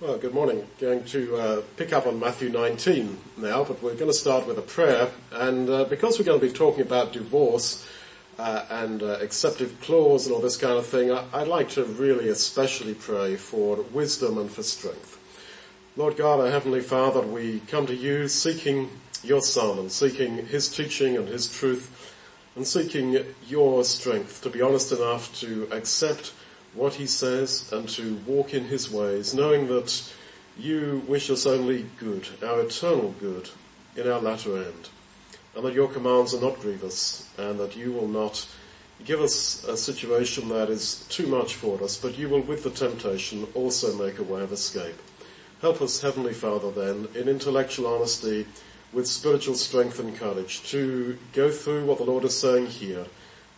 Well, good morning. Going to uh, pick up on Matthew 19 now, but we're going to start with a prayer. And uh, because we're going to be talking about divorce uh, and uh, exceptive clause and all this kind of thing, I- I'd like to really especially pray for wisdom and for strength. Lord God, our Heavenly Father, we come to you seeking your Son and seeking his teaching and his truth and seeking your strength to be honest enough to accept what he says and to walk in his ways, knowing that you wish us only good, our eternal good, in our latter end, and that your commands are not grievous, and that you will not give us a situation that is too much for us, but you will with the temptation also make a way of escape. Help us, Heavenly Father, then, in intellectual honesty, with spiritual strength and courage, to go through what the Lord is saying here,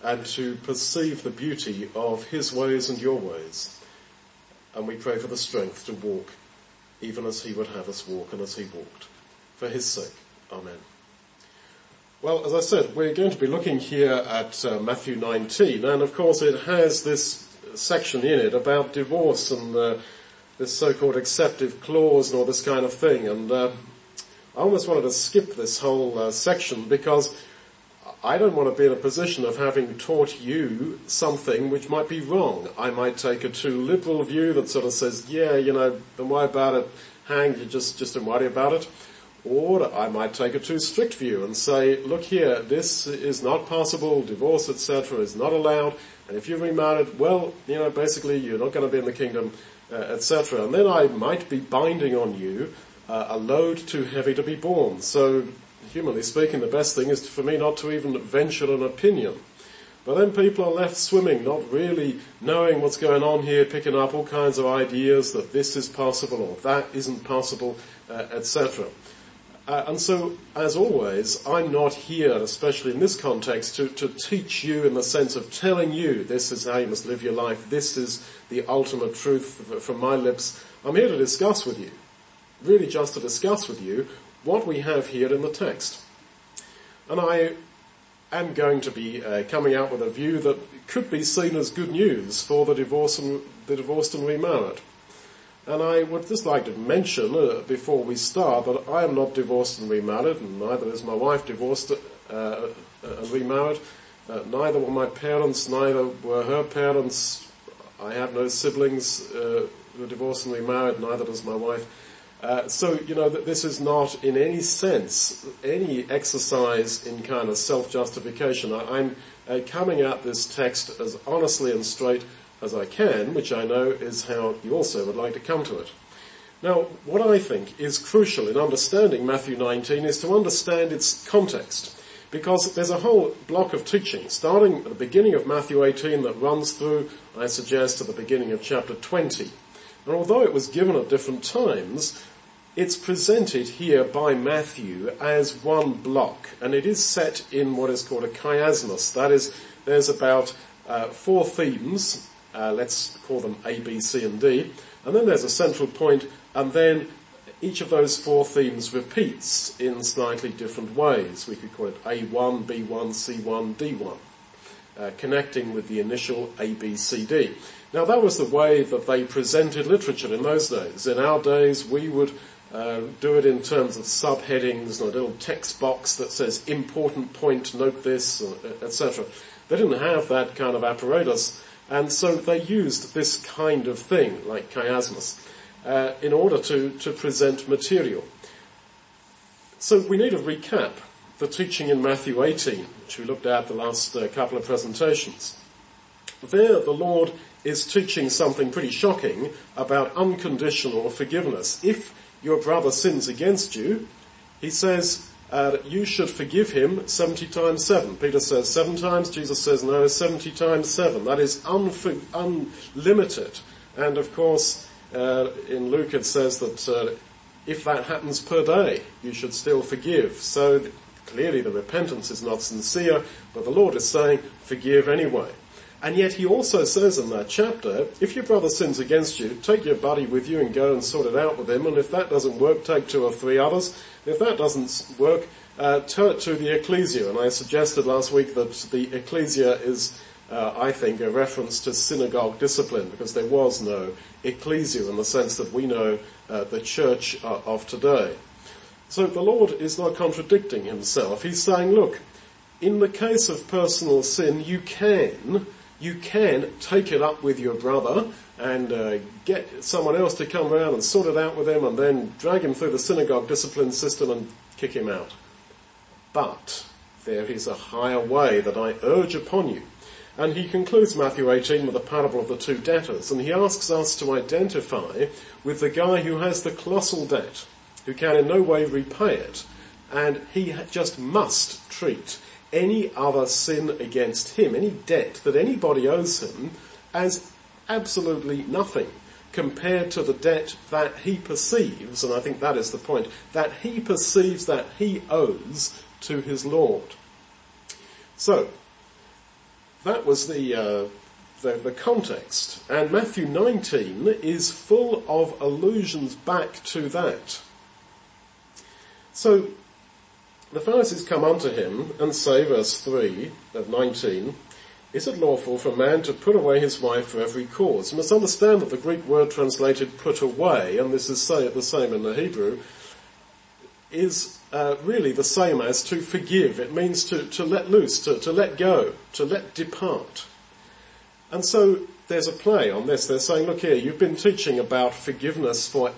and to perceive the beauty of His ways and your ways. And we pray for the strength to walk even as He would have us walk and as He walked. For His sake. Amen. Well, as I said, we're going to be looking here at uh, Matthew 19, and of course it has this section in it about divorce and uh, this so-called exceptive clause and all this kind of thing. And uh, I almost wanted to skip this whole uh, section because I don't want to be in a position of having taught you something which might be wrong. I might take a too liberal view that sort of says, yeah, you know, don't worry about it, hang, you just, just don't worry about it. Or I might take a too strict view and say, look here, this is not possible, divorce, etc. is not allowed, and if you're remarried, well, you know, basically you're not going to be in the kingdom, uh, etc. And then I might be binding on you uh, a load too heavy to be borne. So humanly speaking, the best thing is for me not to even venture an opinion. But then people are left swimming, not really knowing what's going on here, picking up all kinds of ideas that this is possible or that isn't possible, uh, etc. Uh, and so, as always, I'm not here, especially in this context, to, to teach you in the sense of telling you this is how you must live your life, this is the ultimate truth from my lips. I'm here to discuss with you, really just to discuss with you what we have here in the text. And I am going to be uh, coming out with a view that could be seen as good news for the divorced and, the divorced and remarried. And I would just like to mention uh, before we start that I am not divorced and remarried, and neither is my wife divorced uh, and remarried. Uh, neither were my parents, neither were her parents. I have no siblings uh, who are divorced and remarried, neither does my wife. Uh, so, you know, this is not in any sense any exercise in kind of self-justification. I, am uh, coming at this text as honestly and straight as I can, which I know is how you also would like to come to it. Now, what I think is crucial in understanding Matthew 19 is to understand its context. Because there's a whole block of teaching, starting at the beginning of Matthew 18 that runs through, I suggest, to the beginning of chapter 20. And although it was given at different times, it's presented here by Matthew as one block, and it is set in what is called a chiasmus. That is, there's about uh, four themes, uh, let's call them A, B, C, and D, and then there's a central point, and then each of those four themes repeats in slightly different ways. We could call it A1, B1, C1, D1, uh, connecting with the initial A, B, C, D. Now that was the way that they presented literature in those days. In our days, we would uh, do it in terms of subheadings, and a little text box that says important point, note this, etc. They didn't have that kind of apparatus, and so they used this kind of thing, like chiasmus, uh, in order to, to present material. So we need a recap the teaching in Matthew 18, which we looked at the last uh, couple of presentations. There the Lord is teaching something pretty shocking about unconditional forgiveness. If your brother sins against you, he says, uh, you should forgive him 70 times 7. Peter says 7 times, Jesus says no, 70 times 7. That is unf- unlimited. And of course, uh, in Luke it says that uh, if that happens per day, you should still forgive. So clearly the repentance is not sincere, but the Lord is saying, forgive anyway. And yet he also says in that chapter, if your brother sins against you, take your buddy with you and go and sort it out with him. And if that doesn't work, take two or three others. If that doesn't work, uh, turn it to the ecclesia. And I suggested last week that the ecclesia is uh, I think, a reference to synagogue discipline because there was no ecclesia in the sense that we know uh, the church uh, of today. So the Lord is not contradicting himself. He's saying, look, in the case of personal sin, you can, you can take it up with your brother and uh, get someone else to come around and sort it out with him and then drag him through the synagogue discipline system and kick him out. But there is a higher way that I urge upon you. And he concludes Matthew 18 with the parable of the two debtors, and he asks us to identify with the guy who has the colossal debt, who can in no way repay it, and he just must treat any other sin against him, any debt that anybody owes him, as absolutely nothing compared to the debt that he perceives, and I think that is the point, that he perceives that he owes to his Lord. So, that was the, uh, the, the context. And Matthew 19 is full of allusions back to that. So, the Pharisees come unto him and say, verse 3 of 19, is it lawful for a man to put away his wife for every cause? You must understand that the Greek word translated put away, and this is say, the same in the Hebrew, is uh, really the same as to forgive. It means to, to let loose, to, to let go, to let depart. And so there's a play on this. They're saying, look here, you've been teaching about forgiveness for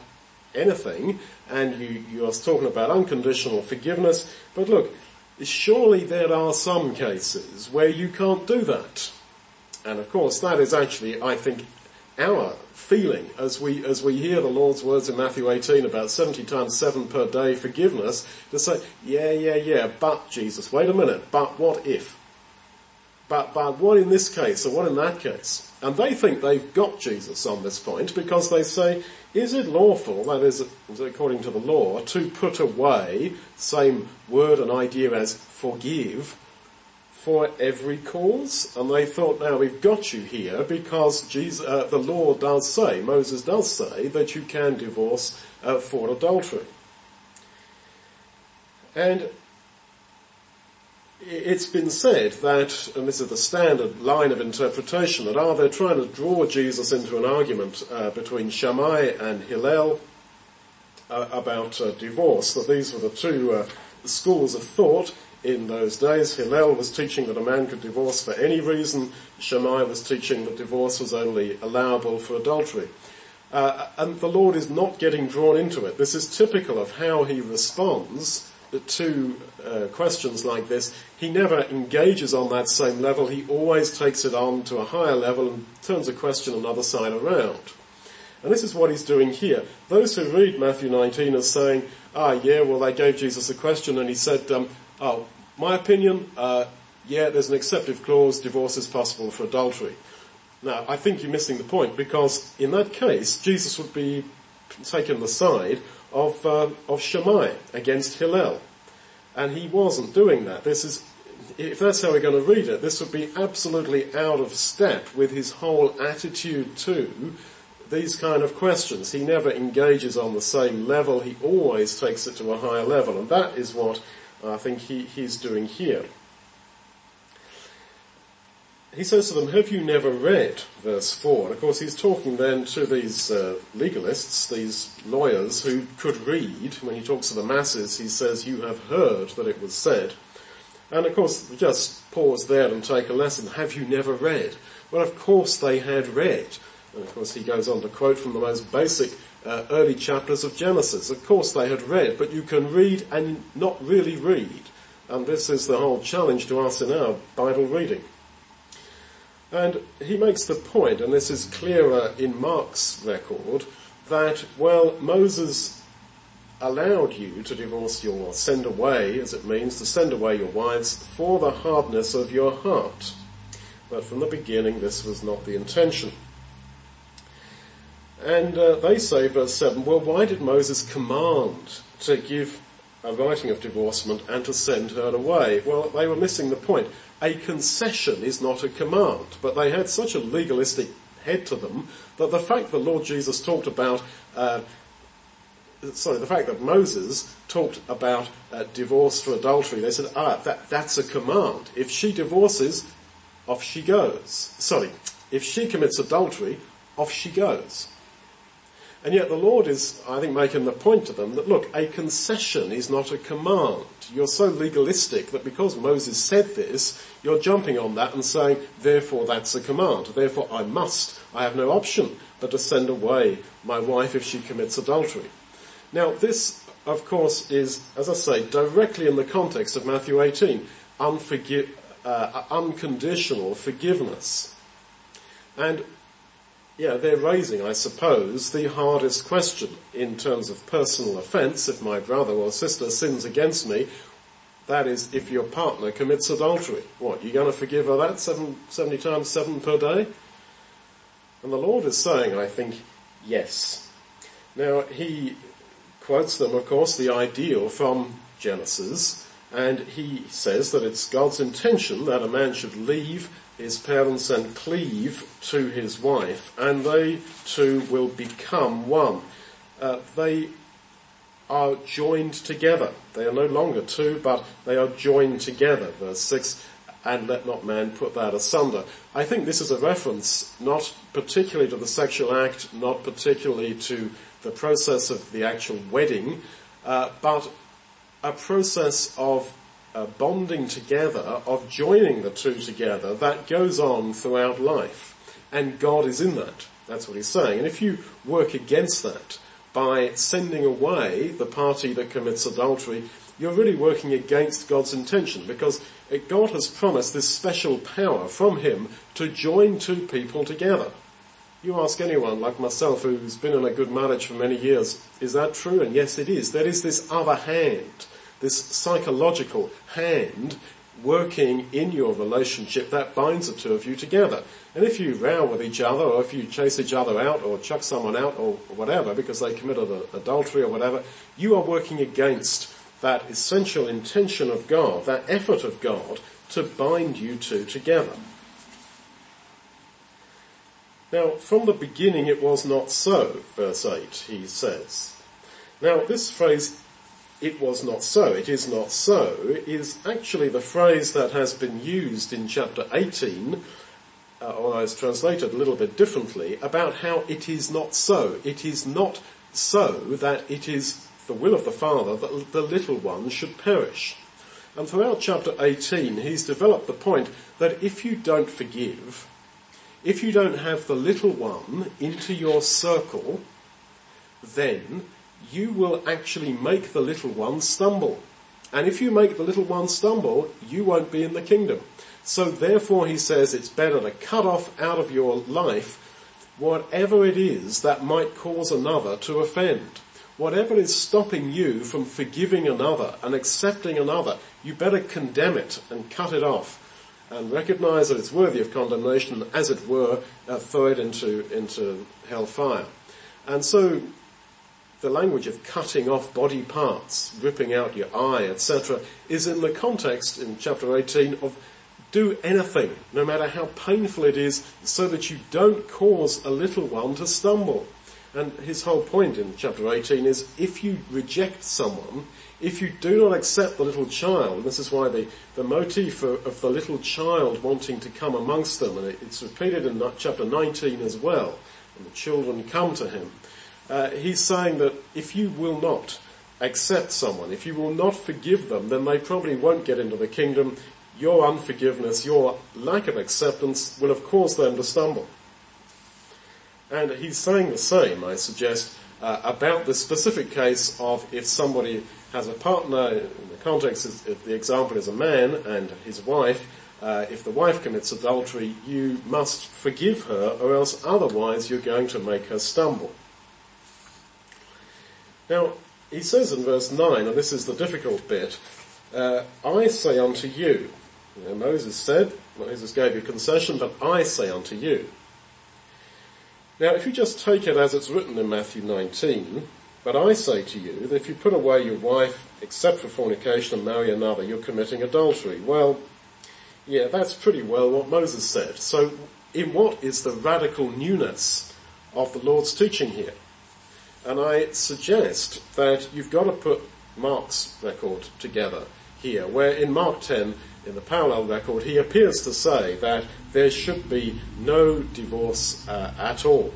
anything, and you, you are talking about unconditional forgiveness, but look, surely there are some cases where you can't do that. And of course that is actually, I think, our feeling as we, as we hear the Lord's words in Matthew 18 about 70 times 7 per day forgiveness, to say, yeah, yeah, yeah, but Jesus, wait a minute, but what if? But, but what in this case or what in that case? And they think they've got Jesus on this point because they say, is it lawful, that is, according to the law, to put away, same word and idea as forgive, for every cause? And they thought, now we've got you here because Jesus, uh, the law does say, Moses does say, that you can divorce uh, for adultery. And it's been said that, and this is the standard line of interpretation, that are they trying to draw Jesus into an argument uh, between Shammai and Hillel uh, about uh, divorce, that these were the two uh, schools of thought in those days. Hillel was teaching that a man could divorce for any reason. Shammai was teaching that divorce was only allowable for adultery. Uh, and the Lord is not getting drawn into it. This is typical of how he responds to uh, questions like this, he never engages on that same level. He always takes it on to a higher level and turns a question another side around. And this is what he's doing here. Those who read Matthew 19 are saying, ah, yeah, well, they gave Jesus a question and he said, um, oh, my opinion, uh, yeah, there's an exceptive clause, divorce is possible for adultery. Now, I think you're missing the point because in that case, Jesus would be taken the side of, uh, of Shammai against Hillel. And he wasn't doing that. This is, if that's how we're going to read it, this would be absolutely out of step with his whole attitude to these kind of questions. He never engages on the same level. He always takes it to a higher level. And that is what I think he, he's doing here he says to them, have you never read verse 4? And of course he's talking then to these uh, legalists, these lawyers who could read. When he talks to the masses, he says, you have heard that it was said. And of course, just pause there and take a lesson. Have you never read? Well, of course they had read. And of course he goes on to quote from the most basic uh, early chapters of Genesis. Of course they had read, but you can read and not really read. And this is the whole challenge to us in our Bible reading. And he makes the point, and this is clearer in Mark's record, that, well, Moses allowed you to divorce your, send away, as it means, to send away your wives for the hardness of your heart. But from the beginning, this was not the intention. And uh, they say, verse 7, well, why did Moses command to give a writing of divorcement and to send her away? Well, they were missing the point a concession is not a command, but they had such a legalistic head to them that the fact that Lord Jesus talked about, uh, sorry, the fact that Moses talked about uh, divorce for adultery, they said, ah, that, that's a command. If she divorces, off she goes. Sorry, if she commits adultery, off she goes. And yet the Lord is, I think, making the point to them that look, a concession is not a command. You're so legalistic that because Moses said this, you're jumping on that and saying, therefore that's a command. Therefore I must. I have no option but to send away my wife if she commits adultery. Now this, of course, is, as I say, directly in the context of Matthew 18, unforgi- uh, unconditional forgiveness. And yeah, they're raising, I suppose, the hardest question in terms of personal offence. If my brother or sister sins against me, that is, if your partner commits adultery. What, you going to forgive her that seven, 70 times 7 per day? And the Lord is saying, I think, yes. Now, he quotes them, of course, the ideal from Genesis, and he says that it's God's intention that a man should leave his parents and cleave to his wife, and they two will become one. Uh, they are joined together. They are no longer two, but they are joined together. Verse 6, and let not man put that asunder. I think this is a reference not particularly to the sexual act, not particularly to the process of the actual wedding, uh, but a process of uh, bonding together, of joining the two together, that goes on throughout life. And God is in that. That's what he's saying. And if you work against that by sending away the party that commits adultery, you're really working against God's intention because God has promised this special power from him to join two people together. You ask anyone like myself who's been in a good marriage for many years, is that true? And yes it is. There is this other hand this psychological hand working in your relationship that binds the two of you together. And if you row with each other, or if you chase each other out, or chuck someone out, or whatever, because they committed adultery or whatever, you are working against that essential intention of God, that effort of God to bind you two together. Now, from the beginning it was not so, verse 8, he says. Now, this phrase it was not so, it is not so, is actually the phrase that has been used in chapter 18, uh, or is translated a little bit differently, about how it is not so. It is not so that it is the will of the Father that the little one should perish. And throughout chapter 18, he's developed the point that if you don't forgive, if you don't have the little one into your circle, then you will actually make the little one stumble. And if you make the little one stumble, you won't be in the kingdom. So therefore he says it's better to cut off out of your life whatever it is that might cause another to offend. Whatever is stopping you from forgiving another and accepting another, you better condemn it and cut it off and recognize that it's worthy of condemnation, as it were, uh, throw it into, into hellfire. And so the language of cutting off body parts, ripping out your eye, etc., is in the context in chapter 18 of do anything, no matter how painful it is, so that you don't cause a little one to stumble. And his whole point in chapter 18 is if you reject someone, if you do not accept the little child, this is why the, the motif of, of the little child wanting to come amongst them, and it's repeated in chapter 19 as well, and the children come to him uh, he's saying that if you will not accept someone, if you will not forgive them, then they probably won't get into the kingdom. Your unforgiveness, your lack of acceptance will have caused them to stumble. And he's saying the same, I suggest, uh, about the specific case of if somebody has a partner, in the context, is, the example is a man and his wife, uh, if the wife commits adultery, you must forgive her or else otherwise you're going to make her stumble. Now, he says in verse 9, and this is the difficult bit, uh, I say unto you, you know, Moses said, Moses gave you concession, but I say unto you. Now, if you just take it as it's written in Matthew 19, but I say to you that if you put away your wife, except for fornication, and marry another, you're committing adultery. Well, yeah, that's pretty well what Moses said. So, in what is the radical newness of the Lord's teaching here? And I suggest that you've got to put Mark's record together here, where in Mark 10, in the parallel record, he appears to say that there should be no divorce uh, at all,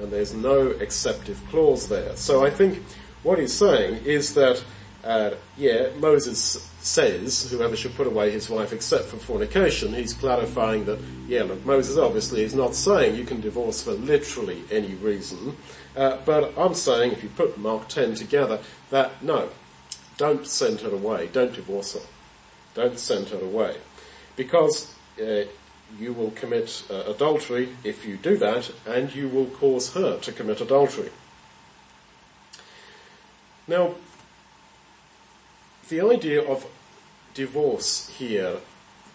and there's no exceptive clause there. So I think what he's saying is that, uh, yeah, Moses says whoever should put away his wife except for fornication. He's clarifying that, yeah, look, Moses obviously is not saying you can divorce for literally any reason, uh, but I'm saying if you put Mark 10 together, that no, don't send her away, don't divorce her. Don't send her away. Because uh, you will commit uh, adultery if you do that, and you will cause her to commit adultery. Now, the idea of divorce here,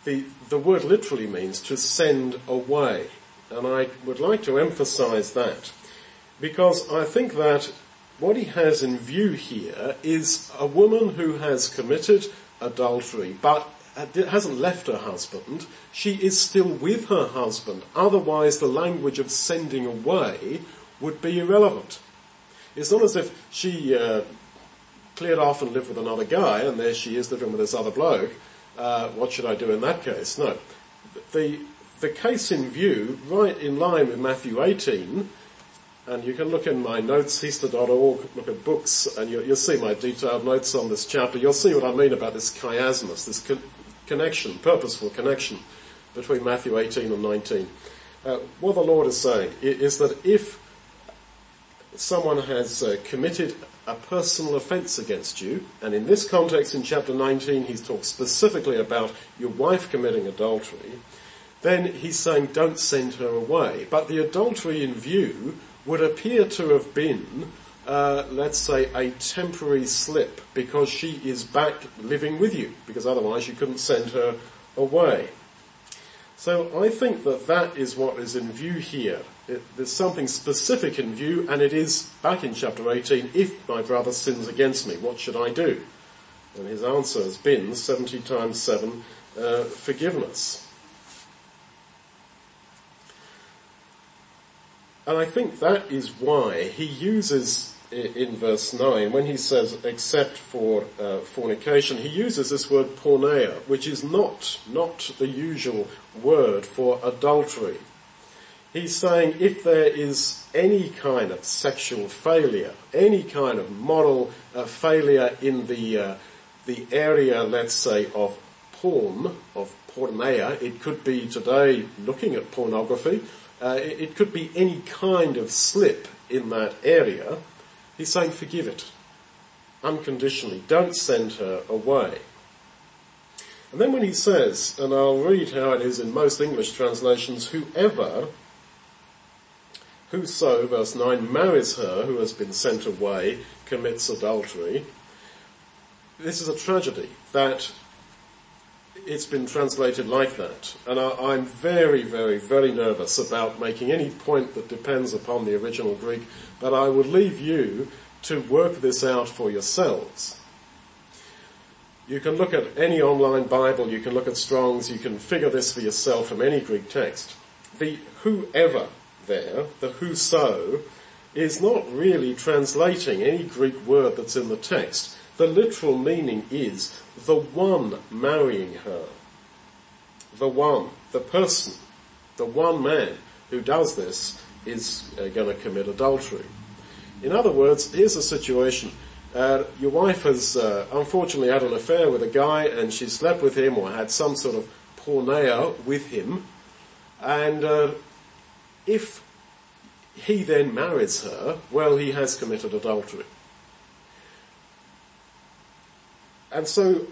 the, the word literally means to send away. And I would like to emphasize that because I think that what he has in view here is a woman who has committed adultery, but hasn't left her husband. She is still with her husband. Otherwise, the language of sending away would be irrelevant. It's not as if she uh, cleared off and lived with another guy, and there she is living with this other bloke. Uh, what should I do in that case? No. The, the case in view, right in line with Matthew 18, and you can look in my notes, Heaster.org, look at books, and you, will see my detailed notes on this chapter. You'll see what I mean about this chiasmus, this con- connection, purposeful connection between Matthew 18 and 19. Uh, what the Lord is saying is that if someone has uh, committed a personal offence against you, and in this context in chapter 19 he talks specifically about your wife committing adultery, then he's saying don't send her away. But the adultery in view would appear to have been, uh, let's say, a temporary slip because she is back living with you, because otherwise you couldn't send her away. So I think that that is what is in view here. It, there's something specific in view, and it is back in chapter 18, if my brother sins against me, what should I do? And his answer has been 70 times 7, uh, forgiveness. And I think that is why he uses in verse 9, when he says except for uh, fornication, he uses this word porneia, which is not, not the usual word for adultery. He's saying if there is any kind of sexual failure, any kind of moral uh, failure in the, uh, the area, let's say, of porn, of porneia, it could be today looking at pornography, uh, it, it could be any kind of slip in that area, he's saying forgive it unconditionally. Don't send her away. And then when he says, and I'll read how it is in most English translations, whoever Whoso, verse 9, marries her who has been sent away commits adultery. This is a tragedy that it's been translated like that. And I, am very, very, very nervous about making any point that depends upon the original Greek, but I would leave you to work this out for yourselves. You can look at any online Bible, you can look at Strong's, you can figure this for yourself from any Greek text. The whoever there, the whoso, is not really translating any Greek word that's in the text. The literal meaning is the one marrying her. The one, the person, the one man who does this is uh, going to commit adultery. In other words, here's a situation. Uh, your wife has uh, unfortunately had an affair with a guy and she slept with him or had some sort of porneia with him and uh, if he then marries her, well, he has committed adultery. And so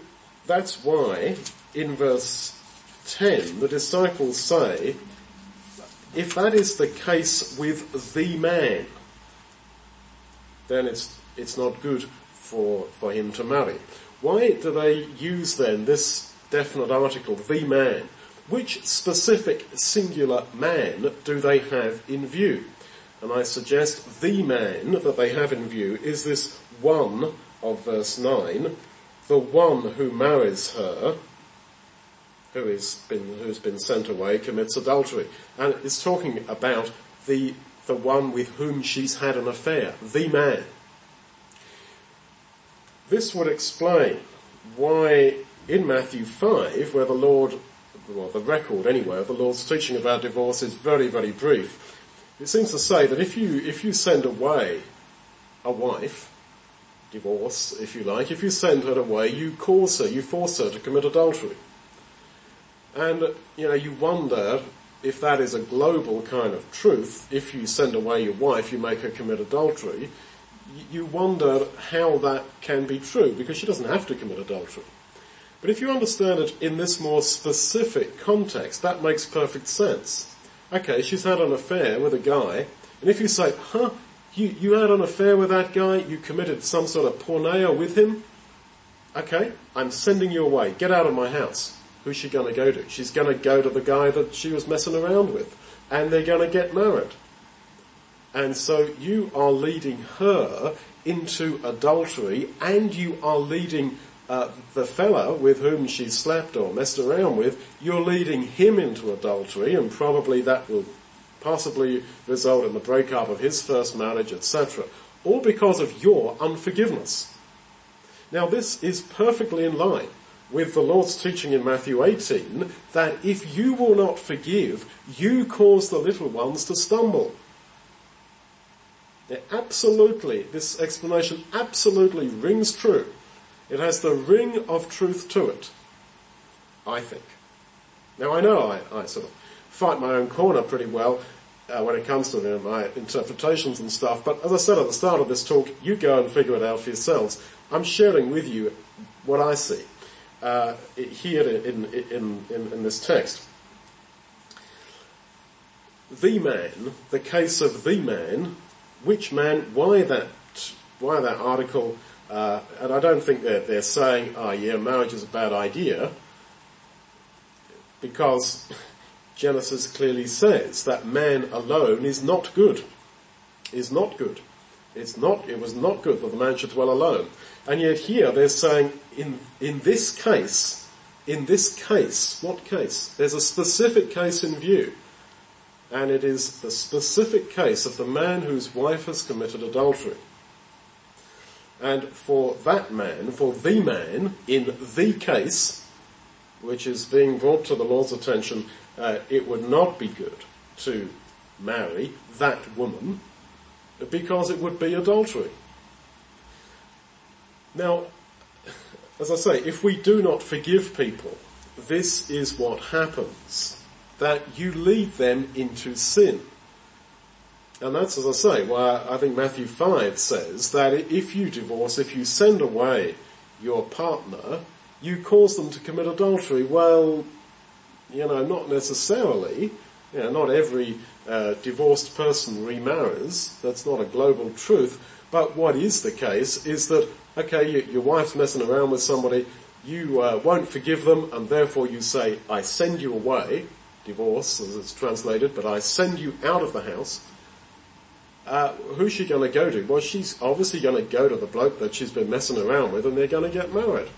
that's why in verse 10 the disciples say, if that is the case with the man, then it's, it's not good for, for him to marry. Why do they use then this definite article, the man? Which specific singular man do they have in view? And I suggest the man that they have in view is this one of verse 9, the one who marries her, been, who's been sent away, commits adultery. And it's talking about the, the one with whom she's had an affair, the man. This would explain why in Matthew 5, where the Lord, well, the record anyway, of the Lord's teaching about divorce is very, very brief. It seems to say that if you, if you send away a wife, divorce, if you like, if you send her away, you cause her, you force her to commit adultery. And, you know, you wonder if that is a global kind of truth, if you send away your wife, you make her commit adultery, you wonder how that can be true, because she doesn't have to commit adultery. But if you understand it in this more specific context, that makes perfect sense. Okay, she's had an affair with a guy, and if you say, huh, you, you had an affair with that guy, you committed some sort of porneia with him, okay, I'm sending you away, get out of my house. Who's she gonna go to? She's gonna go to the guy that she was messing around with, and they're gonna get married. And so you are leading her into adultery and you are leading uh, the fella with whom she slept or messed around with, you're leading him into adultery and probably that will possibly result in the breakup of his first marriage, etc. All because of your unforgiveness. Now this is perfectly in line with the Lord's teaching in Matthew 18 that if you will not forgive, you cause the little ones to stumble. Absolutely, this explanation absolutely rings true. It has the ring of truth to it. I think. Now I know I, I sort of fight my own corner pretty well uh, when it comes to you know, my interpretations and stuff, but as I said at the start of this talk, you go and figure it out for yourselves. I'm sharing with you what I see uh, here in, in, in, in this text. The man, the case of the man, which man, why that, why that article, uh, and I don't think that they're saying, oh yeah, marriage is a bad idea, because Genesis clearly says that man alone is not good. Is not good. It's not, it was not good that the man should dwell alone. And yet here they're saying, in, in this case, in this case, what case? There's a specific case in view and it is the specific case of the man whose wife has committed adultery. And for that man, for the man, in the case, which is being brought to the Lord's attention, uh, it would not be good to marry that woman because it would be adultery. Now, as I say, if we do not forgive people, this is what happens that you lead them into sin. And that's, as I say, why I think Matthew 5 says that if you divorce, if you send away your partner, you cause them to commit adultery. Well, you know, not necessarily. You know, not every uh, divorced person remarries. That's not a global truth. But what is the case is that, okay, you, your wife's messing around with somebody, you uh, won't forgive them, and therefore you say, I send you away, divorce as it's translated, but I send you out of the house. Uh, who's she going to go to? Well, she's obviously going to go to the bloke that she's been messing around with and they're going to get married.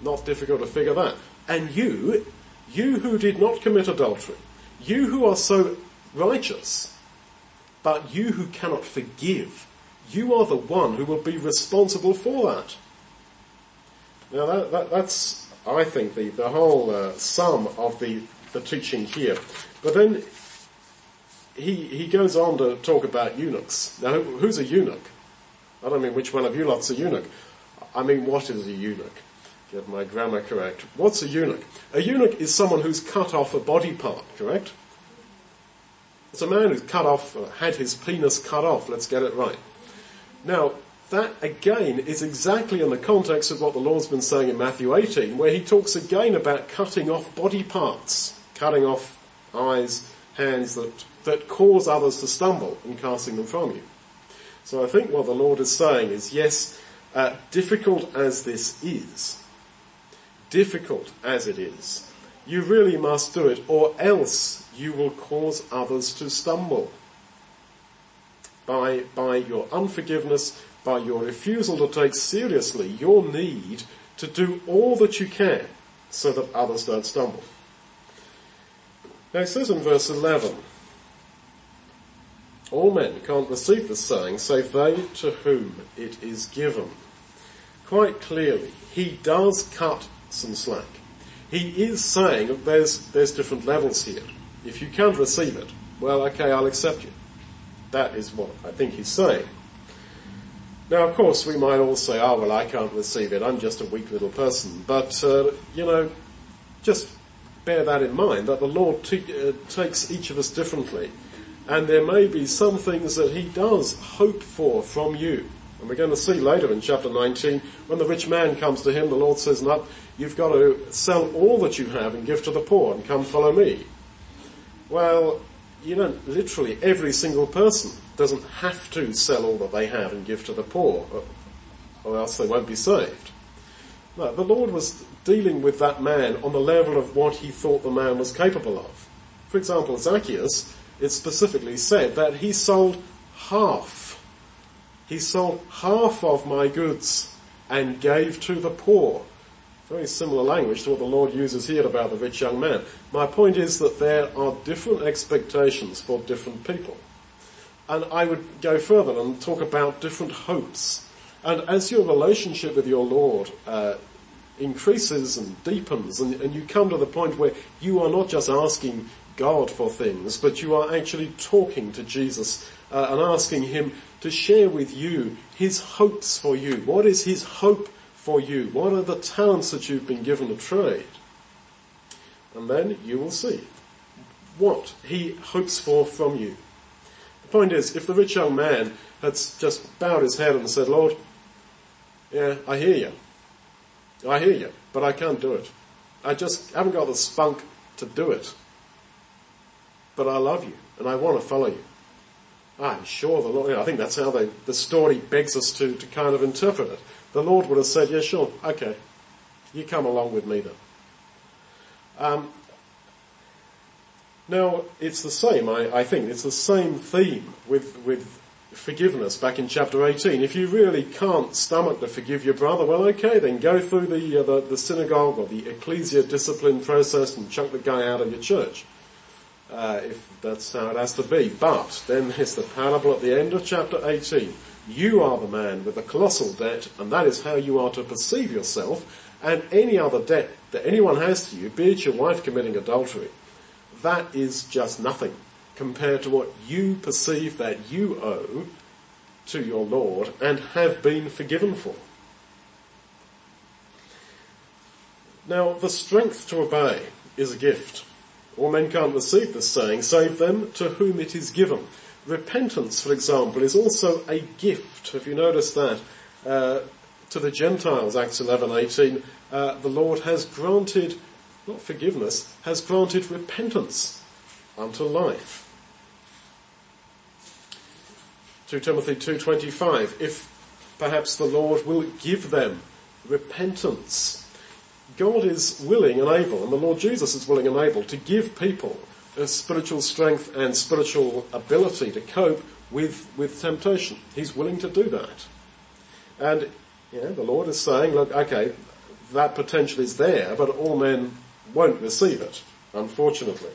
Not difficult to figure that. And you, you who did not commit adultery, you who are so righteous, but you who cannot forgive, you are the one who will be responsible for that. Now that, that, that's, I think, the, the whole uh, sum of the the teaching here. But then he, he goes on to talk about eunuchs. Now, who's a eunuch? I don't mean which one of you lot's a eunuch. I mean, what is a eunuch? Get my grammar correct. What's a eunuch? A eunuch is someone who's cut off a body part, correct? It's a man who's cut off, uh, had his penis cut off, let's get it right. Now, that again is exactly in the context of what the Lord's been saying in Matthew 18, where he talks again about cutting off body parts cutting off eyes, hands that, that cause others to stumble in casting them from you. So I think what the Lord is saying is, yes, uh, difficult as this is, difficult as it is, you really must do it or else you will cause others to stumble by, by your unforgiveness, by your refusal to take seriously your need to do all that you can so that others don't stumble. Now it says in verse 11, all men can't receive the saying save they to whom it is given. Quite clearly, he does cut some slack. He is saying that there's, there's different levels here. If you can't receive it, well, okay, I'll accept you. That is what I think he's saying. Now, of course, we might all say, oh, well, I can't receive it. I'm just a weak little person. But, uh, you know, just bear that in mind, that the Lord t- uh, takes each of us differently. And there may be some things that he does hope for from you. And we're going to see later in chapter 19, when the rich man comes to him, the Lord says, no, you've got to sell all that you have and give to the poor and come follow me. Well, you know, literally every single person doesn't have to sell all that they have and give to the poor, or else they won't be saved. No, the Lord was dealing with that man on the level of what he thought the man was capable of. For example, Zacchaeus, it specifically said that he sold half. He sold half of my goods and gave to the poor. Very similar language to what the Lord uses here about the rich young man. My point is that there are different expectations for different people. And I would go further and talk about different hopes. And as your relationship with your Lord uh, increases and deepens, and, and you come to the point where you are not just asking God for things, but you are actually talking to Jesus uh, and asking Him to share with you His hopes for you. What is His hope for you? What are the talents that you've been given to trade? And then you will see what He hopes for from you. The point is, if the rich young man had just bowed his head and said, Lord, yeah, I hear you. I hear you, but I can't do it. I just haven't got the spunk to do it. But I love you and I want to follow you. I'm sure the Lord, I think that's how they, the story begs us to, to kind of interpret it the Lord would have said, yeah, sure, okay, you come along with me then. Um, now, it's the same, I, I, think, it's the same theme with, with forgiveness back in chapter 18. If you really can't stomach to forgive your brother, well okay, then go through the, uh, the, the, synagogue or the ecclesia discipline process and chuck the guy out of your church. Uh, if that's how it has to be. But then there's the parable at the end of chapter 18 you are the man with the colossal debt, and that is how you are to perceive yourself, and any other debt that anyone has to you, be it your wife committing adultery, that is just nothing compared to what you perceive that you owe to your Lord and have been forgiven for. Now, the strength to obey is a gift. All men can't receive this saying, save them to whom it is given. Repentance, for example, is also a gift. Have you noticed that? Uh, to the Gentiles, Acts 11:18, uh, the Lord has granted, not forgiveness, has granted repentance unto life. 2 Timothy 2.25, if perhaps the Lord will give them repentance. God is willing and able, and the Lord Jesus is willing and able to give people a spiritual strength and spiritual ability to cope with, with temptation. He's willing to do that. And yeah, the Lord is saying, look, okay, that potential is there, but all men won't receive it, unfortunately.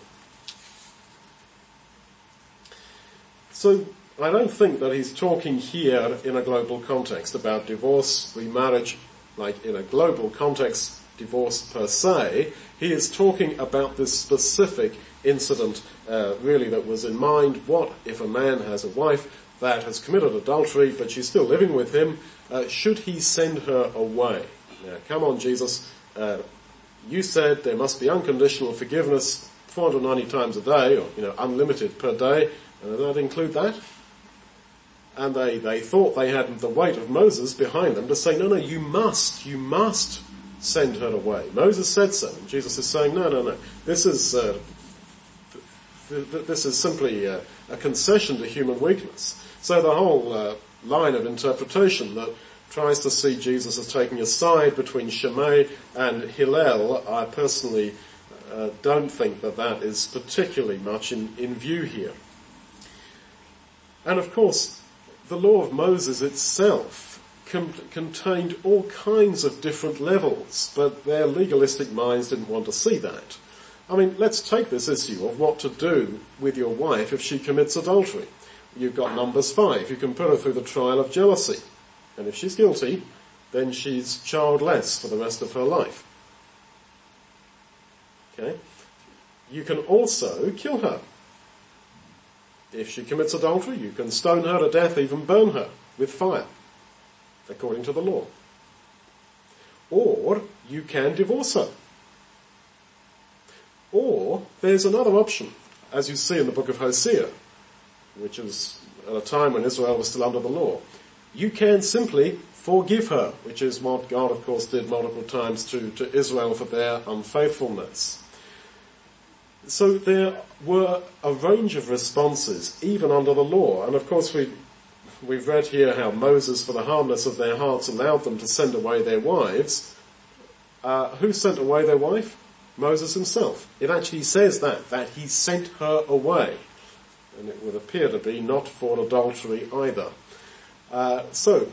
So I don't think that he's talking here in a global context about divorce, remarriage, like in a global context, divorce per se. He is talking about this specific incident uh, really that was in mind. What if a man has a wife that has committed adultery but she's still living with him? Uh, should he send her away? Now come on Jesus, uh, you said there must be unconditional forgiveness 490 times a day or you know unlimited per day. And does that include that? And they, they thought they had the weight of Moses behind them to say, no, no, you must, you must send her away. Moses said so. And Jesus is saying, no, no, no. This is, uh, this is simply a, a, concession to human weakness. So the whole uh, line of interpretation that tries to see Jesus as taking a side between Shammai and Hillel, I personally uh, don't think that that is particularly much in, in view here. And of course, the law of Moses itself contained all kinds of different levels, but their legalistic minds didn't want to see that. I mean, let's take this issue of what to do with your wife if she commits adultery. You've got numbers five. You can put her through the trial of jealousy. And if she's guilty, then she's childless for the rest of her life. Okay? You can also kill her. If she commits adultery, you can stone her to death, even burn her with fire, according to the law. Or you can divorce her. Or there's another option, as you see in the book of Hosea, which is at a time when Israel was still under the law. You can simply forgive her, which is what God of course did multiple times to, to Israel for their unfaithfulness. So there were a range of responses even under the law, and of course we we've read here how Moses, for the hardness of their hearts, allowed them to send away their wives. Uh, who sent away their wife? Moses himself. It actually says that, that he sent her away. And it would appear to be not for adultery either. Uh, so,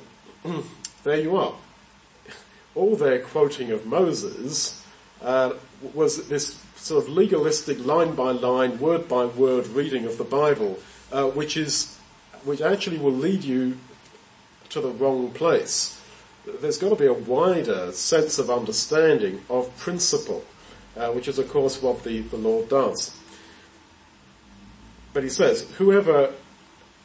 there you are. All their quoting of Moses uh, was this sort of legalistic line by line, word by word reading of the Bible, uh, which is, which actually will lead you to the wrong place. There's got to be a wider sense of understanding of principle, uh, which is of course what the, the Lord does. But he says, whoever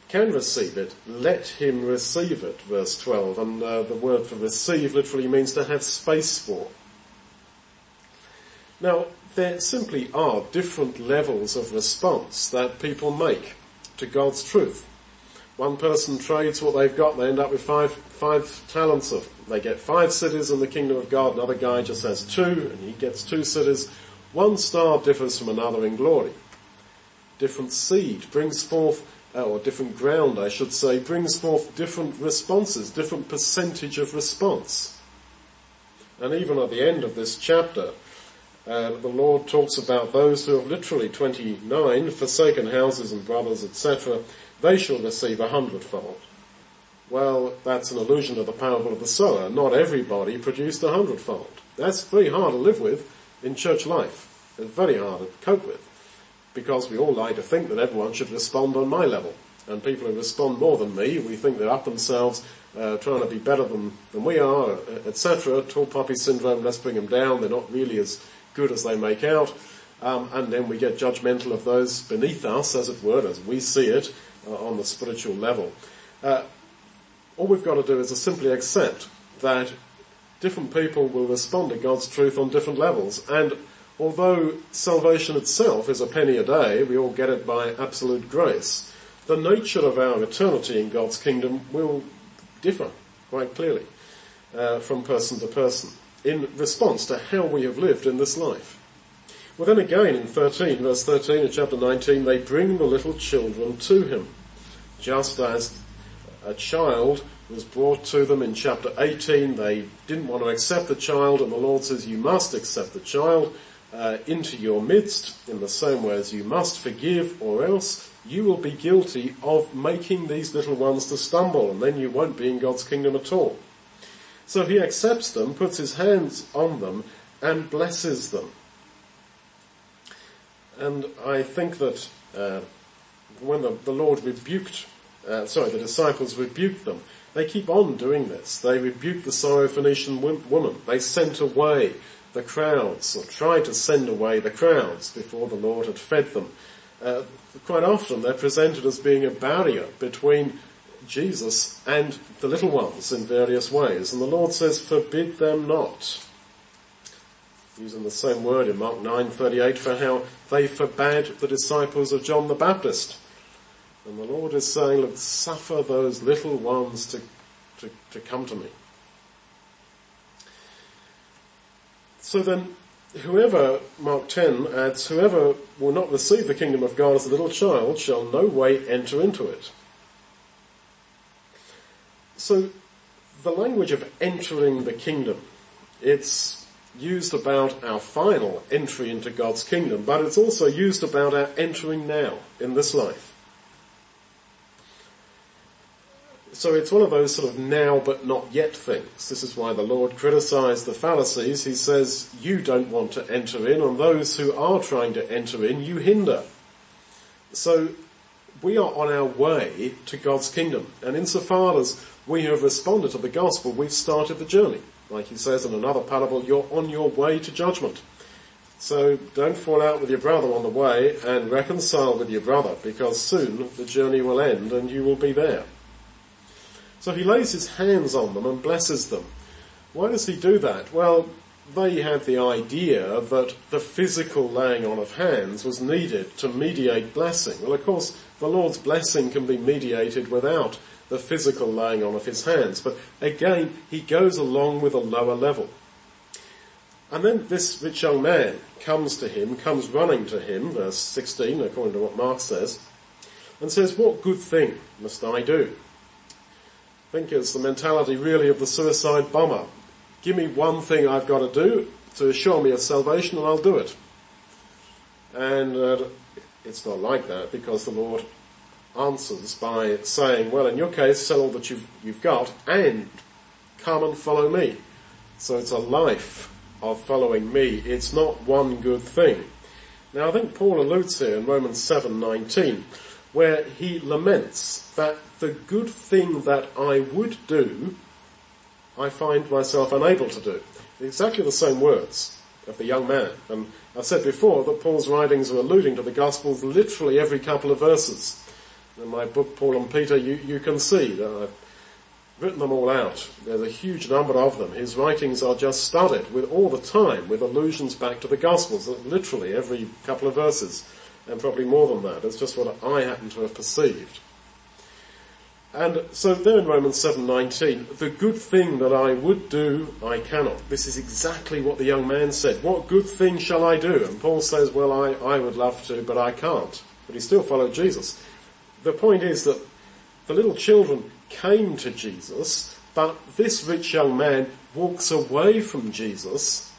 can receive it, let him receive it, verse 12. And uh, the word for receive literally means to have space for. Now, there simply are different levels of response that people make to God's truth. One person trades what they've got, they end up with five, five talents of, they get five cities in the kingdom of God, another guy just has two, and he gets two cities. One star differs from another in glory. Different seed brings forth, uh, or different ground I should say, brings forth different responses, different percentage of response. And even at the end of this chapter, uh, the Lord talks about those who have literally 29 forsaken houses and brothers, etc. They shall receive a hundredfold. Well, that's an allusion to the parable of the sower. Not everybody produced a hundredfold. That's very hard to live with in church life. It's very hard to cope with. Because we all like to think that everyone should respond on my level. And people who respond more than me, we think they're up themselves, uh, trying to be better than, than we are, etc. Tall poppy syndrome, let's bring them down. They're not really as good as they make out. Um, and then we get judgmental of those beneath us, as it were, as we see it uh, on the spiritual level. Uh, all we've got to do is to simply accept that different people will respond to God's truth on different levels. And although salvation itself is a penny a day, we all get it by absolute grace, the nature of our eternity in God's kingdom will differ quite clearly uh, from person to person in response to how we have lived in this life. Well then again in 13, verse 13 of chapter 19, they bring the little children to him, just as a child was brought to them in chapter 18. They didn't want to accept the child and the Lord says you must accept the child uh, into your midst in the same way as you must forgive or else you will be guilty of making these little ones to stumble and then you won't be in God's kingdom at all. So he accepts them, puts his hands on them, and blesses them. And I think that uh, when the, the, Lord rebuked, uh, sorry, the disciples rebuked them, they keep on doing this. They rebuked the Syrophoenician woman. They sent away the crowds, or tried to send away the crowds before the Lord had fed them. Uh, quite often they're presented as being a barrier between Jesus and the little ones in various ways. And the Lord says, forbid them not. Using the same word in Mark 9:38 for how they forbade the disciples of John the Baptist. And the Lord is saying, look, suffer those little ones to, to, to come to me. So then, whoever, Mark 10 adds, whoever will not receive the kingdom of God as a little child shall no way enter into it. So the language of entering the kingdom, it's used about our final entry into God's kingdom, but it's also used about our entering now in this life. So it's one of those sort of now but not yet things. This is why the Lord criticized the Pharisees. He says, you don't want to enter in, and those who are trying to enter in, you hinder. So we are on our way to God's kingdom. And insofar as we have responded to the gospel, we've started the journey. Like he says in another parable, you're on your way to judgment. So don't fall out with your brother on the way and reconcile with your brother because soon the journey will end and you will be there. So he lays his hands on them and blesses them. Why does he do that? Well, they had the idea that the physical laying on of hands was needed to mediate blessing. Well, of course, the Lord's blessing can be mediated without the physical laying on of his hands. But again, he goes along with a lower level. And then this rich young man comes to him, comes running to him, verse 16, according to what Mark says, and says, what good thing must I do? I think it's the mentality really of the suicide bomber. Give me one thing I've got to do to assure me of salvation and I'll do it. And uh, it's not like that because the Lord answers by saying, well in your case sell all that you've, you've got and come and follow me. So it's a life of following me. It's not one good thing. Now I think Paul alludes here in Romans 7:19 where he laments that the good thing that I would do I find myself unable to do. Exactly the same words of the young man. And I've said before that Paul's writings are alluding to the Gospels literally every couple of verses. In my book, Paul and Peter, you, you can see that I've written them all out. There's a huge number of them. His writings are just studded with all the time with allusions back to the Gospels, literally every couple of verses, and probably more than that. It's just what I happen to have perceived. And so there in Romans 7:19, the good thing that I would do, I cannot. This is exactly what the young man said. What good thing shall I do? And Paul says, well, I, I would love to, but I can't. But he still followed Jesus. The point is that the little children came to Jesus, but this rich young man walks away from Jesus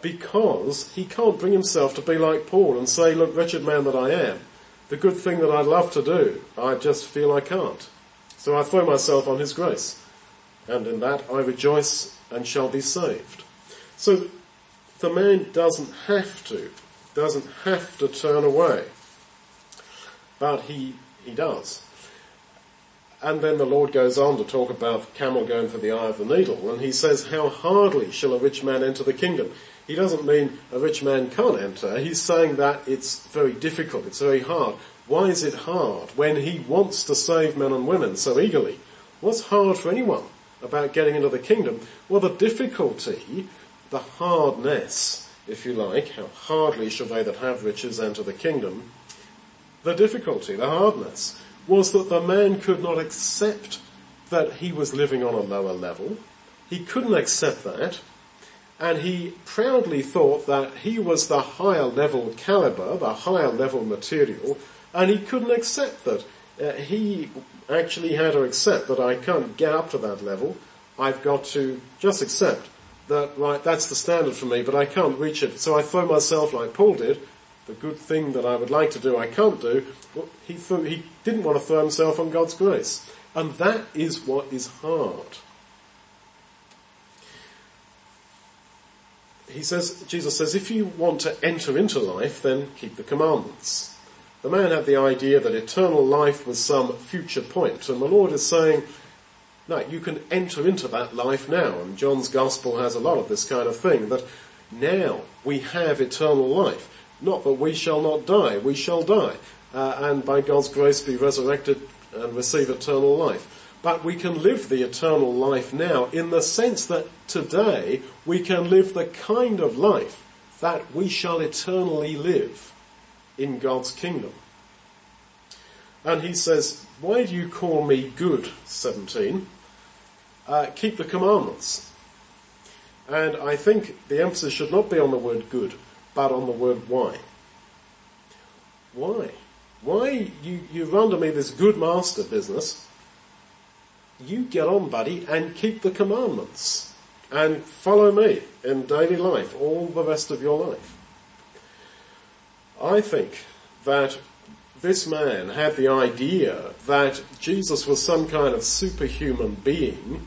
because he can't bring himself to be like Paul and say, look, wretched man that I am, the good thing that I'd love to do, I just feel I can't. So I throw myself on his grace. And in that I rejoice and shall be saved. So the man doesn't have to, doesn't have to turn away. But he, he does. And then the Lord goes on to talk about the camel going for the eye of the needle, and he says, how hardly shall a rich man enter the kingdom? He doesn't mean a rich man can't enter, he's saying that it's very difficult, it's very hard. Why is it hard when he wants to save men and women so eagerly? What's hard for anyone about getting into the kingdom? Well, the difficulty, the hardness, if you like, how hardly shall they that have riches enter the kingdom? The difficulty, the hardness, was that the man could not accept that he was living on a lower level. He couldn't accept that. And he proudly thought that he was the higher level caliber, the higher level material, and he couldn't accept that. Uh, he actually had to accept that I can't get up to that level. I've got to just accept that, right, that's the standard for me, but I can't reach it. So I throw myself like Paul did, the good thing that I would like to do I can't do. Well, he, threw, he didn't want to throw himself on God's grace. And that is what is hard. He says, Jesus says, if you want to enter into life, then keep the commandments. The man had the idea that eternal life was some future point, and the Lord is saying, no, you can enter into that life now, and John's Gospel has a lot of this kind of thing, that now we have eternal life. Not that we shall not die, we shall die, uh, and by God's grace be resurrected and receive eternal life. But we can live the eternal life now in the sense that today we can live the kind of life that we shall eternally live in God's kingdom. And he says, why do you call me good? 17. Uh, keep the commandments. And I think the emphasis should not be on the word good, but on the word why. Why? Why you, you run to me this good master business? You get on buddy and keep the commandments and follow me in daily life all the rest of your life. I think that this man had the idea that Jesus was some kind of superhuman being,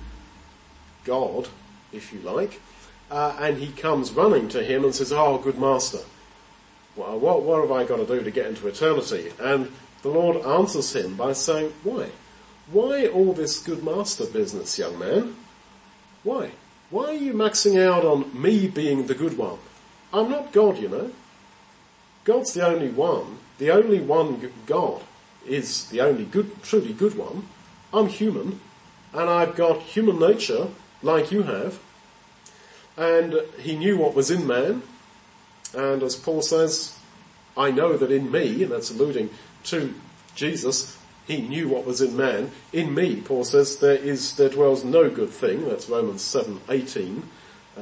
God, if you like, uh, and he comes running to him and says, oh, good master, well, what, what have I got to do to get into eternity? And the Lord answers him by saying, why? Why all this good master business, young man? Why? Why are you maxing out on me being the good one? I'm not God, you know. God's the only one. The only one God is the only good, truly good one. I'm human, and I've got human nature like you have. And he knew what was in man, and as Paul says, I know that in me, and that's alluding to Jesus, he knew what was in man. In me, Paul says, there is, there dwells no good thing. That's Romans 7, 18. Uh,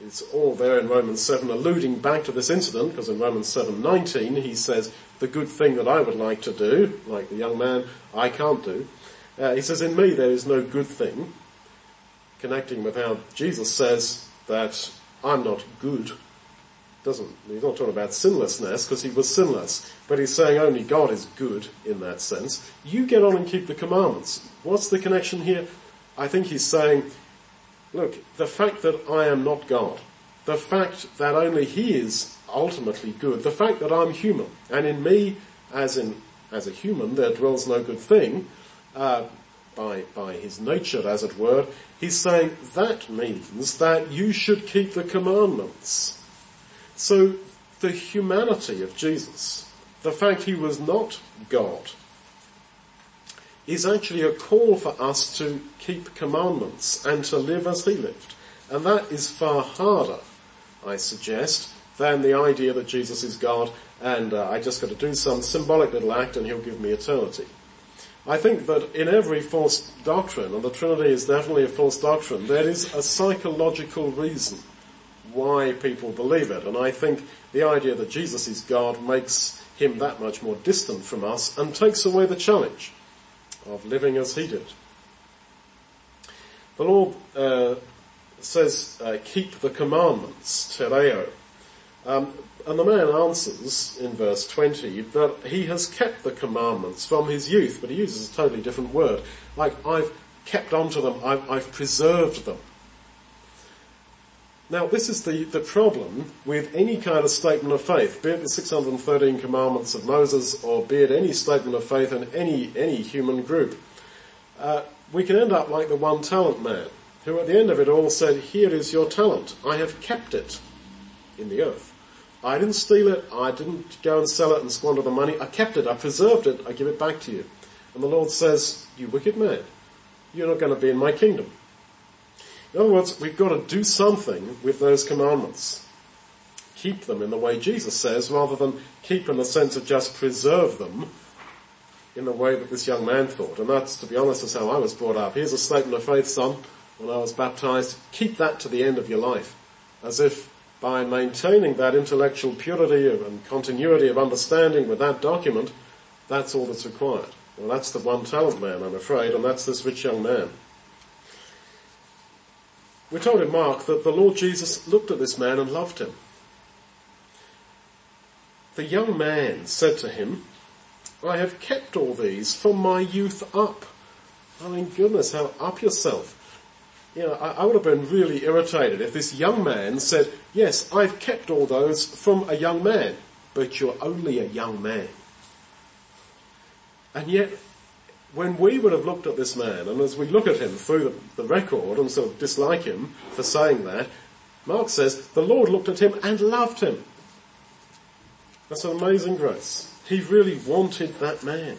it's all there in Romans 7 alluding back to this incident because in Romans 7, 19 he says, the good thing that I would like to do, like the young man, I can't do. Uh, he says, in me there is no good thing, connecting with how Jesus says that I'm not good. Doesn't, he's not talking about sinlessness because he was sinless, but he's saying only God is good in that sense. You get on and keep the commandments. What's the connection here? I think he's saying, look, the fact that I am not God, the fact that only he is ultimately good, the fact that I'm human, and in me, as in, as a human, there dwells no good thing, uh, by, by his nature as it were, he's saying that means that you should keep the commandments. So the humanity of Jesus, the fact he was not God, is actually a call for us to keep commandments and to live as he lived. And that is far harder, I suggest, than the idea that Jesus is God and uh, I just got to do some symbolic little act and he'll give me eternity. I think that in every false doctrine, and the Trinity is definitely a false doctrine, there is a psychological reason why people believe it. And I think the idea that Jesus is God makes him that much more distant from us and takes away the challenge of living as he did. The Lord uh, says, uh, keep the commandments, tereo. Um, and the man answers in verse 20 that he has kept the commandments from his youth, but he uses a totally different word. Like, I've kept onto them, I've, I've preserved them. Now, this is the, the problem with any kind of statement of faith, be it the 613 commandments of Moses or be it any statement of faith in any, any human group. Uh, we can end up like the one talent man, who at the end of it all said, here is your talent. I have kept it in the earth. I didn't steal it. I didn't go and sell it and squander the money. I kept it. I preserved it. I give it back to you. And the Lord says, you wicked man, you're not going to be in my kingdom. In other words, we've got to do something with those commandments. Keep them in the way Jesus says, rather than keep in the sense of just preserve them in the way that this young man thought. And that's, to be honest, is how I was brought up. Here's a statement of faith, son, when I was baptized. Keep that to the end of your life. As if by maintaining that intellectual purity and continuity of understanding with that document, that's all that's required. Well, that's the one talent man, I'm afraid, and that's this rich young man. We're told in Mark that the Lord Jesus looked at this man and loved him. The young man said to him, I have kept all these from my youth up. I mean, goodness, how up yourself you know, I, I, would have been really irritated if this young man said, yes, I've kept all those from a young man, but you're only a young man. And yet, when we would have looked at this man, and as we look at him through the, the record and sort of dislike him for saying that, Mark says, the Lord looked at him and loved him. That's an amazing grace. He really wanted that man.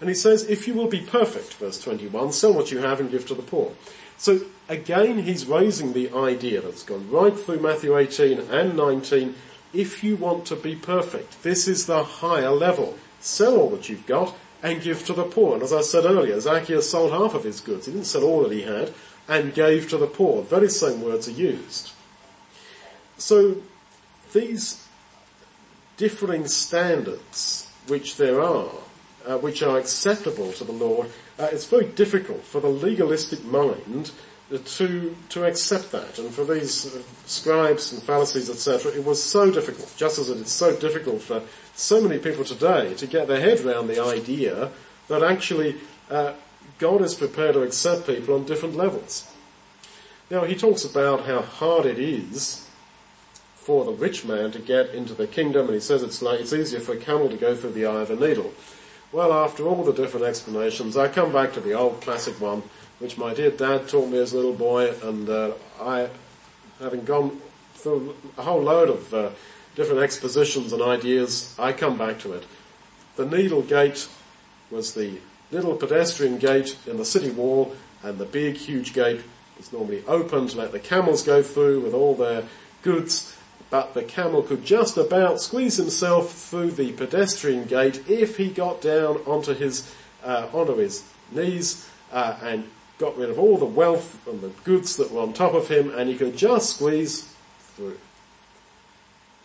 And he says, if you will be perfect, verse 21, sell what you have and give to the poor. So again, he's raising the idea that's gone right through Matthew 18 and 19. If you want to be perfect, this is the higher level. Sell all that you've got and give to the poor. And as I said earlier, Zacchaeus sold half of his goods. He didn't sell all that he had and gave to the poor. Very same words are used. So these differing standards which there are, uh, which are acceptable to the Lord, uh, it's very difficult for the legalistic mind to to accept that. And for these uh, scribes and Pharisees, etc., it was so difficult. Just as it is so difficult for so many people today to get their head around the idea that actually uh, God is prepared to accept people on different levels. Now he talks about how hard it is for the rich man to get into the kingdom, and he says it's like it's easier for a camel to go through the eye of a needle. Well, after all the different explanations, I come back to the old classic one, which my dear dad taught me as a little boy, and uh, I, having gone through a whole load of uh, different expositions and ideas, I come back to it. The needle gate was the little pedestrian gate in the city wall and the big huge gate was normally open to let the camels go through with all their goods but the camel could just about squeeze himself through the pedestrian gate if he got down onto his uh, onto his knees uh, and got rid of all the wealth and the goods that were on top of him, and he could just squeeze through.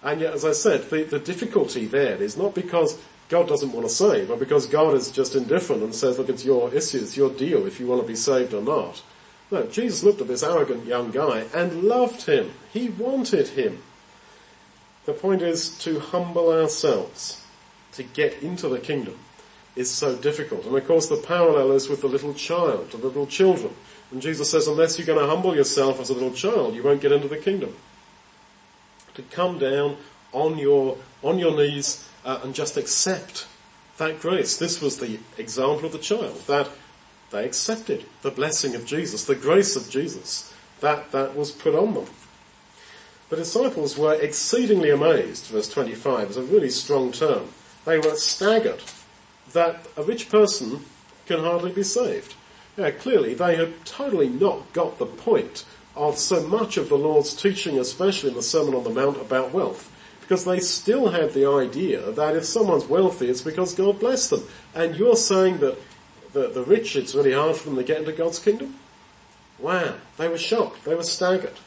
And yet, as I said, the, the difficulty there is not because God doesn't want to save, or because God is just indifferent and says, look, it's your issue, it's your deal if you want to be saved or not. No, Jesus looked at this arrogant young guy and loved him. He wanted him. The point is to humble ourselves to get into the kingdom is so difficult. And of course the parallel is with the little child, the little children. And Jesus says, unless you're going to humble yourself as a little child, you won't get into the kingdom. To come down on your, on your knees uh, and just accept that grace. This was the example of the child, that they accepted the blessing of Jesus, the grace of Jesus, that, that was put on them. The disciples were exceedingly amazed, verse 25 is a really strong term. They were staggered that a rich person can hardly be saved. Yeah, clearly they had totally not got the point of so much of the Lord's teaching, especially in the Sermon on the Mount about wealth. Because they still had the idea that if someone's wealthy, it's because God blessed them. And you're saying that the, the rich, it's really hard for them to get into God's kingdom? Wow. They were shocked. They were staggered.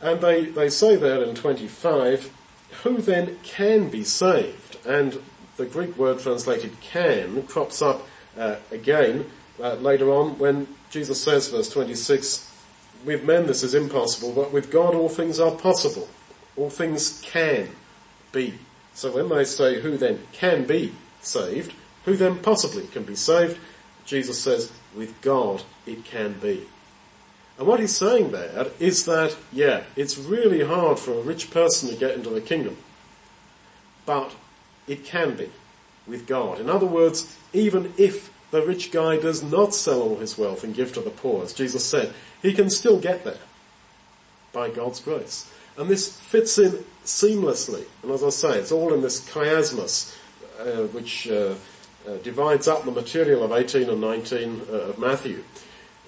And they, they say there in 25, who then can be saved? And the Greek word translated can crops up uh, again uh, later on when Jesus says, verse 26, with men this is impossible, but with God all things are possible. All things can be. So when they say who then can be saved, who then possibly can be saved, Jesus says, with God it can be. And what he's saying there is that, yeah, it's really hard for a rich person to get into the kingdom. But it can be with God. In other words, even if the rich guy does not sell all his wealth and give to the poor, as Jesus said, he can still get there by God's grace. And this fits in seamlessly. And as I say, it's all in this chiasmus, uh, which uh, uh, divides up the material of 18 and 19 uh, of Matthew.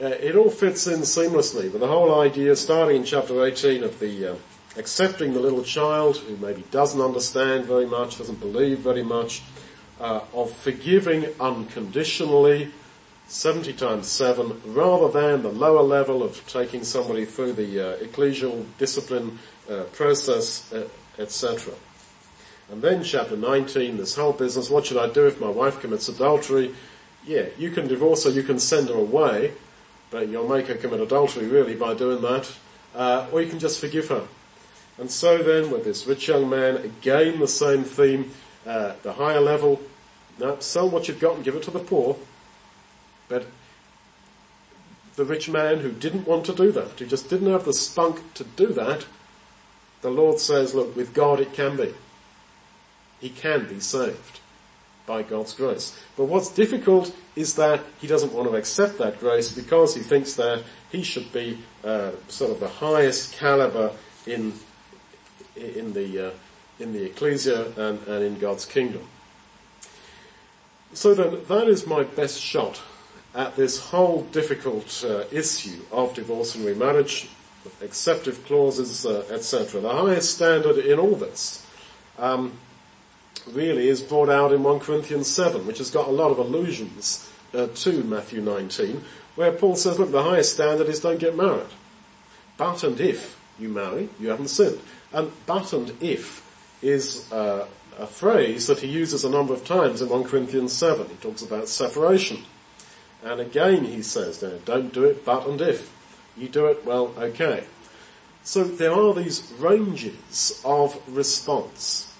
Uh, it all fits in seamlessly with the whole idea, starting in chapter 18 of the uh, accepting the little child who maybe doesn't understand very much, doesn't believe very much, uh, of forgiving unconditionally, 70 times 7, rather than the lower level of taking somebody through the uh, ecclesial discipline uh, process, uh, etc. And then chapter 19, this whole business, what should I do if my wife commits adultery? Yeah, you can divorce her, you can send her away, but you'll make her commit adultery really by doing that, uh, or you can just forgive her and so then with this rich young man, again the same theme, uh, the higher level, now sell what you've got and give it to the poor. But the rich man who didn't want to do that, who just didn't have the spunk to do that, the Lord says, look, with God it can be. He can be saved by God's grace. But what's difficult is that he doesn't want to accept that grace because he thinks that he should be uh, sort of the highest caliber in in the, uh, in the ecclesia and, and in God's kingdom. So then that is my best shot at this whole difficult uh, issue of divorce and remarriage, exceptive clauses, uh, etc. The highest standard in all this um, really is brought out in 1 Corinthians 7, which has got a lot of allusions uh, to Matthew 19, where Paul says, look, the highest standard is don't get married. But and if you marry, you haven't sinned. And but and if is uh, a phrase that he uses a number of times in 1 Corinthians 7. He talks about separation. And again he says, don't do it but and if. You do it, well, okay. So there are these ranges of response.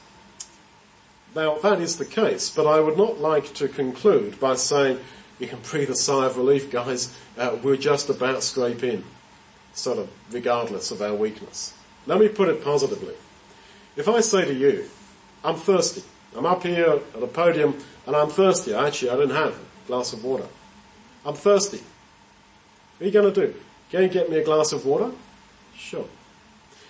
Now that is the case, but I would not like to conclude by saying, you can breathe a sigh of relief guys, uh, we're just about scrape in. Sort of regardless of our weakness. Let me put it positively. If I say to you, I'm thirsty, I'm up here at a podium and I'm thirsty, actually I didn't have a glass of water. I'm thirsty. What are you going to do? Go and get me a glass of water? Sure.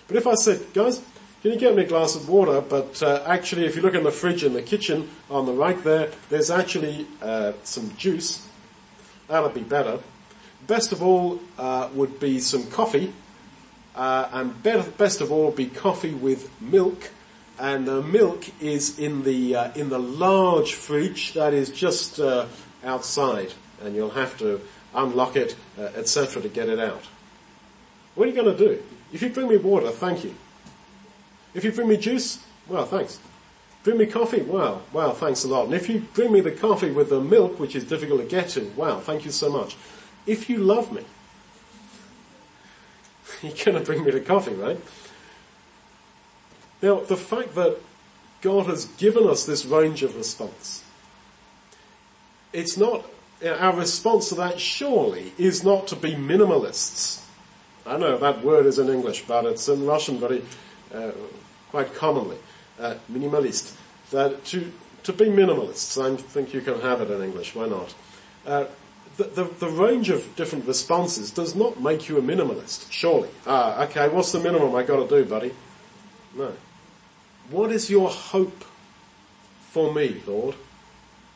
But if I said, guys, can you get me a glass of water? But uh, actually, if you look in the fridge in the kitchen on the right there, there's actually uh, some juice. That would be better. Best of all uh, would be some coffee, uh, and best of all would be coffee with milk. And the milk is in the uh, in the large fridge that is just uh, outside, and you'll have to unlock it, etc., to get it out. What are you going to do? If you bring me water, thank you. If you bring me juice, well, thanks. Bring me coffee, wow, wow, thanks a lot. And if you bring me the coffee with the milk, which is difficult to get to, wow, thank you so much. If you love me, you're going to bring me the coffee, right? Now, the fact that God has given us this range of response, it's not, our response to that surely is not to be minimalists. I know that word is in English, but it's in Russian very, uh, quite commonly, uh, minimalist. That to, to be minimalists, I think you can have it in English, why not? Uh, the, the, the, range of different responses does not make you a minimalist, surely. Ah, okay, what's the minimum I gotta do, buddy? No. What is your hope for me, Lord?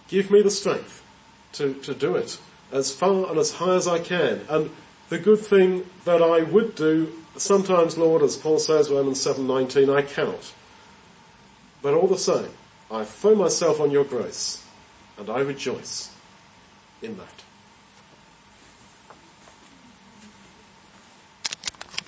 Give me the strength to, to do it as far and as high as I can. And the good thing that I would do, sometimes, Lord, as Paul says, Romans 7.19, I cannot. But all the same, I throw myself on your grace and I rejoice in that.